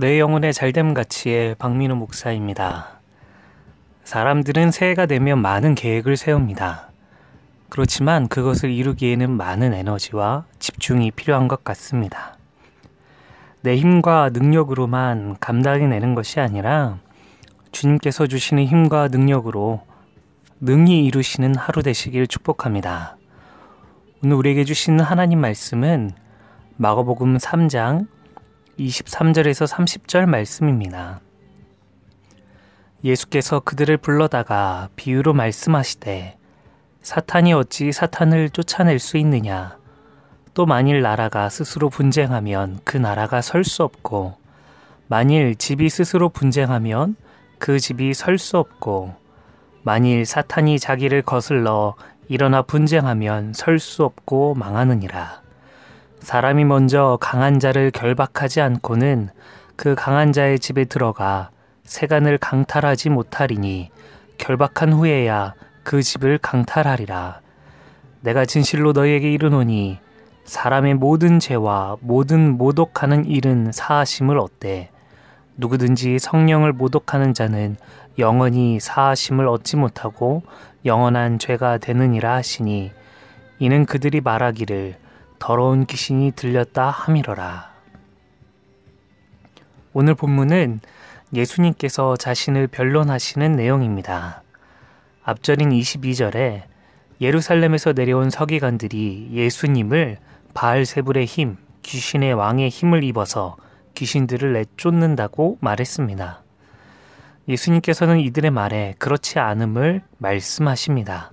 내 영혼의 잘됨 가치의 박민호 목사입니다. 사람들은 새해가 되면 많은 계획을 세웁니다. 그렇지만 그것을 이루기에는 많은 에너지와 집중이 필요한 것 같습니다. 내 힘과 능력으로만 감당해 내는 것이 아니라 주님께서 주시는 힘과 능력으로 능히 이루시는 하루 되시길 축복합니다. 오늘 우리에게 주시는 하나님 말씀은 마가복음 3장 23절에서 30절 말씀입니다. 예수께서 그들을 불러다가 비유로 말씀하시되 사탄이 어찌 사탄을 쫓아낼 수 있느냐 또 만일 나라가 스스로 분쟁하면 그 나라가 설 수 없고 만일 집이 스스로 분쟁하면 그 집이 설 수 없고 만일 사탄이 자기를 거슬러 일어나 분쟁하면 설 수 없고 망하느니라. 사람이 먼저 강한 자를 결박하지 않고는 그 강한 자의 집에 들어가 세간을 강탈하지 못하리니 결박한 후에야 그 집을 강탈하리라. 내가 진실로 너희에게 이르노니 사람의 모든 죄와 모든 모독하는 일은 사하심을 얻되 누구든지 성령을 모독하는 자는 영원히 사하심을 얻지 못하고 영원한 죄가 되느니라 하시니 이는 그들이 말하기를 더러운 귀신이 들렸다 함이러라. 오늘 본문은 예수님께서 자신을 변론하시는 내용입니다. 앞절인 22절에 예루살렘에서 내려온 서기관들이 예수님을 바알세불의 힘, 귀신의 왕의 힘을 입어서 귀신들을 내쫓는다고 말했습니다. 예수님께서는 이들의 말에 그렇지 않음을 말씀하십니다.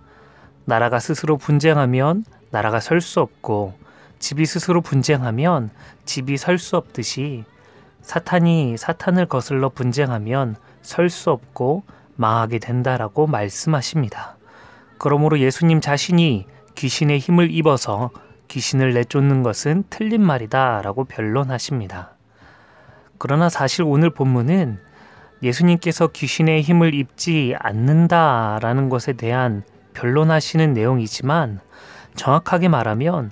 나라가 스스로 분쟁하면 나라가 설 수 없고 집이 스스로 분쟁하면 집이 설 수 없듯이 사탄이 사탄을 거슬러 분쟁하면 설 수 없고 망하게 된다라고 말씀하십니다. 그러므로 예수님 자신이 귀신의 힘을 입어서 귀신을 내쫓는 것은 틀린 말이다라고 변론하십니다. 그러나 사실 오늘 본문은 예수님께서 귀신의 힘을 입지 않는다라는 것에 대한 변론하시는 내용이지만 정확하게 말하면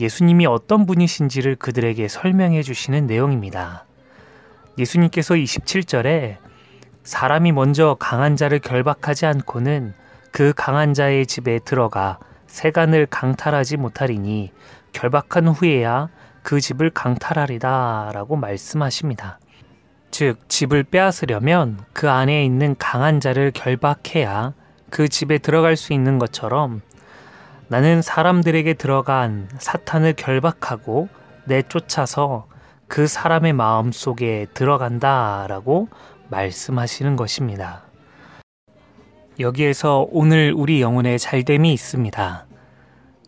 예수님이 어떤 분이신지를 그들에게 설명해 주시는 내용입니다. 예수님께서 27절에 사람이 먼저 강한 자를 결박하지 않고는 그 강한 자의 집에 들어가 세간을 강탈하지 못하리니 결박한 후에야 그 집을 강탈하리다 라고 말씀하십니다. 즉, 집을 빼앗으려면 그 안에 있는 강한 자를 결박해야 그 집에 들어갈 수 있는 것처럼 나는 사람들에게 들어간 사탄을 결박하고 내쫓아서 그 사람의 마음 속에 들어간다 라고 말씀하시는 것입니다. 여기에서 오늘 우리 영혼의 잘됨이 있습니다.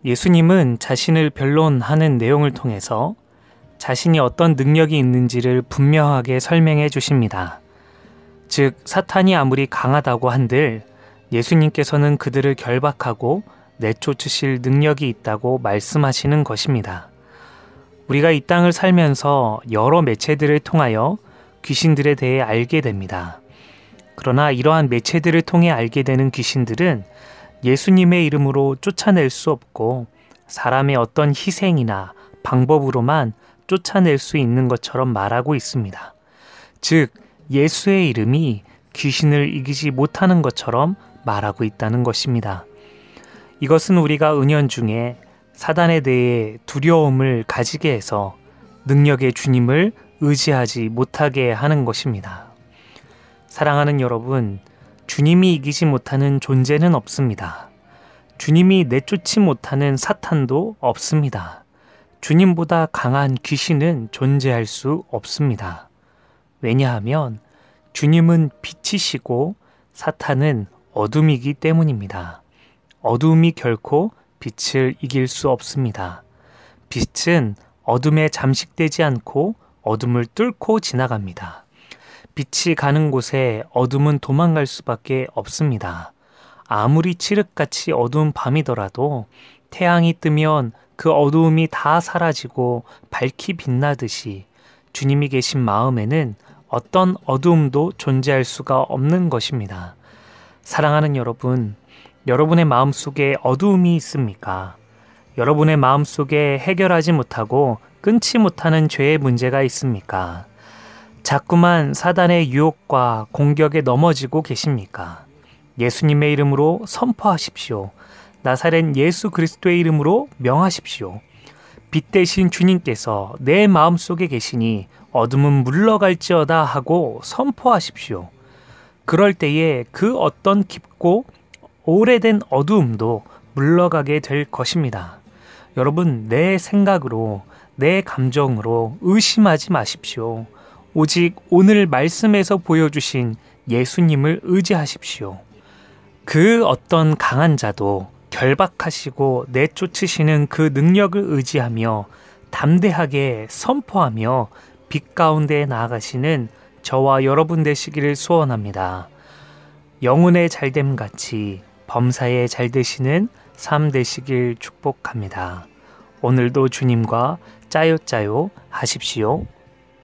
예수님은 자신을 변론하는 내용을 통해서 자신이 어떤 능력이 있는지를 분명하게 설명해 주십니다. 즉, 사탄이 아무리 강하다고 한들 예수님께서는 그들을 결박하고 내쫓으실 능력이 있다고 말씀하시는 것입니다. 우리가 이 땅을 살면서 여러 매체들을 통하여 귀신들에 대해 알게 됩니다. 그러나 이러한 매체들을 통해 알게 되는 귀신들은 예수님의 이름으로 쫓아낼 수 없고 사람의 어떤 희생이나 방법으로만 쫓아낼 수 있는 것처럼 말하고 있습니다. 즉, 예수의 이름이 귀신을 이기지 못하는 것처럼 말하고 있다는 것입니다. 이것은 우리가 은연중에 사단에 대해 두려움을 가지게 해서 능력의 주님을 의지하지 못하게 하는 것입니다. 사랑하는 여러분, 주님이 이기지 못하는 존재는 없습니다. 주님이 내쫓지 못하는 사탄도 없습니다. 주님보다 강한 귀신은 존재할 수 없습니다. 왜냐하면 주님은 빛이시고 사탄은 어둠이기 때문입니다. 어둠이 결코 빛을 이길 수 없습니다. 빛은 어둠에 잠식되지 않고 어둠을 뚫고 지나갑니다. 빛이 가는 곳에 어둠은 도망갈 수밖에 없습니다. 아무리 칠흑같이 어두운 밤이더라도 태양이 뜨면 그 어두움이 다 사라지고 밝히 빛나듯이 주님이 계신 마음에는 어떤 어두움도 존재할 수가 없는 것입니다. 사랑하는 여러분, 여러분의 마음 속에 어두움이 있습니까? 여러분의 마음 속에 해결하지 못하고 끊지 못하는 죄의 문제가 있습니까? 자꾸만 사단의 유혹과 공격에 넘어지고 계십니까? 예수님의 이름으로 선포하십시오. 나사렛 예수 그리스도의 이름으로 명하십시오. 빛 대신 주님께서 내 마음 속에 계시니 어둠은 물러갈지어다 하고 선포하십시오. 그럴 때에 그 어떤 깊고 오래된 어두움도 물러가게 될 것입니다. 여러분, 내 생각으로, 내 감정으로 의심하지 마십시오. 오직 오늘 말씀에서 보여주신 예수님을 의지하십시오. 그 어떤 강한 자도 결박하시고 내쫓으시는 그 능력을 의지하며 담대하게 선포하며 빛 가운데 나아가시는 저와 여러분 되시기를 소원합니다. 영혼의 잘됨 같이 범사에 잘 되시는 삶 되시길 축복합니다. 오늘도 주님과 짜요짜요 하십시오.